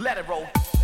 Let it roll.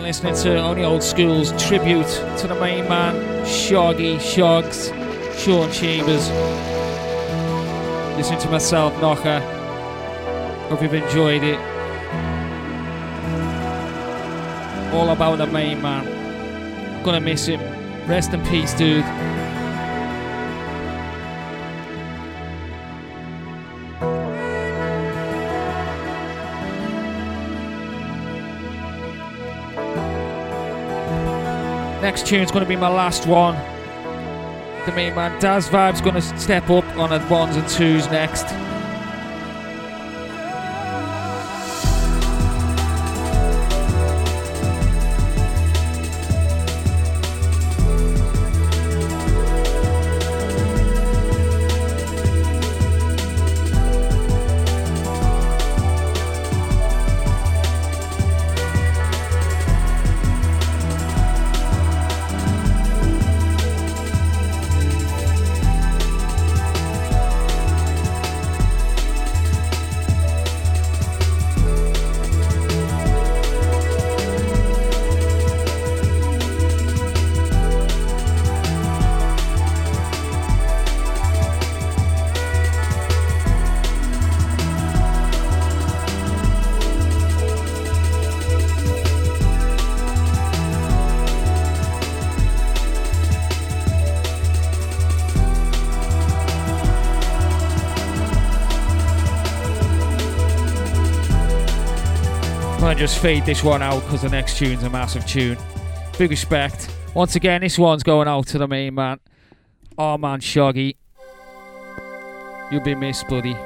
Listening to Only Oldskool's tribute to the main man, Shoggy, Shogs, Sean Chambers. Listening to myself, Nokka. Hope you've enjoyed it. All about the main man. Gonna miss him. Rest in peace, dude. Next tune's going to be my last one. The main man Daz Vibe's going to step up on ones and twos next. Just fade this one out because the next tune's a massive tune. Big respect. Once again, this one's going out to the main man. Oh man, Shoggy. You'll be missed, buddy.